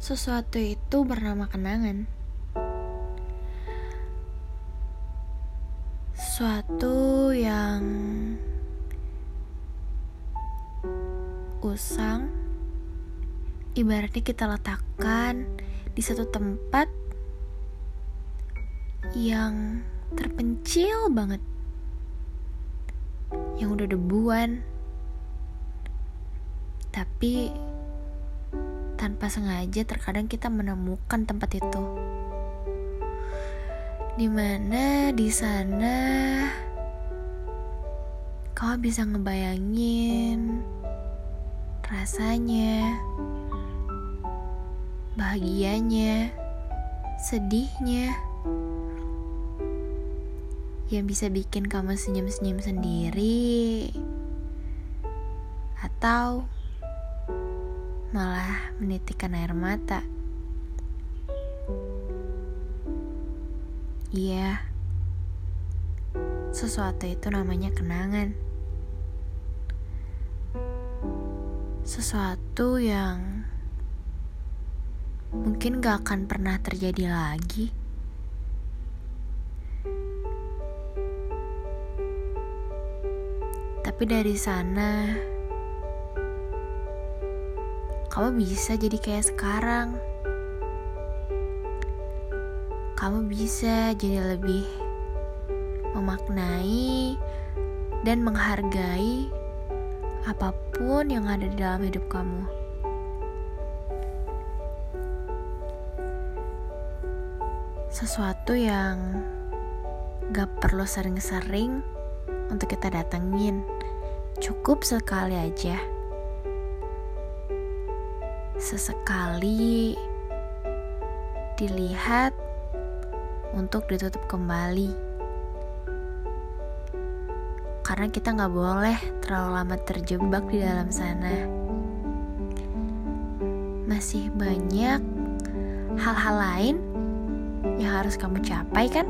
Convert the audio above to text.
Sesuatu itu bernama kenangan. Sesuatu yang usang, ibaratnya kita letakkan di satu tempat yang terpencil banget, yang udah debuan, tapi tanpa sengaja terkadang kita menemukan tempat itu. Di mana di sana kau bisa ngebayangin rasanya, bahagianya, sedihnya, yang bisa bikin kamu senyum-senyum sendiri, atau malah menitikkan air mata. Iya, sesuatu itu namanya kenangan. Sesuatu yang mungkin gak akan pernah terjadi lagi. Tapi dari sana, kamu bisa jadi kayak sekarang. Kamu bisa jadi lebih memaknai dan menghargai apa pun yang ada di dalam hidup kamu. Sesuatu yang gak perlu sering-sering untuk kita datengin, cukup sekali aja sesekali dilihat untuk ditutup kembali. Karena kita nggak boleh terlalu lama terjebak di dalam sana. Masih banyak hal-hal lain yang harus kamu capai kan?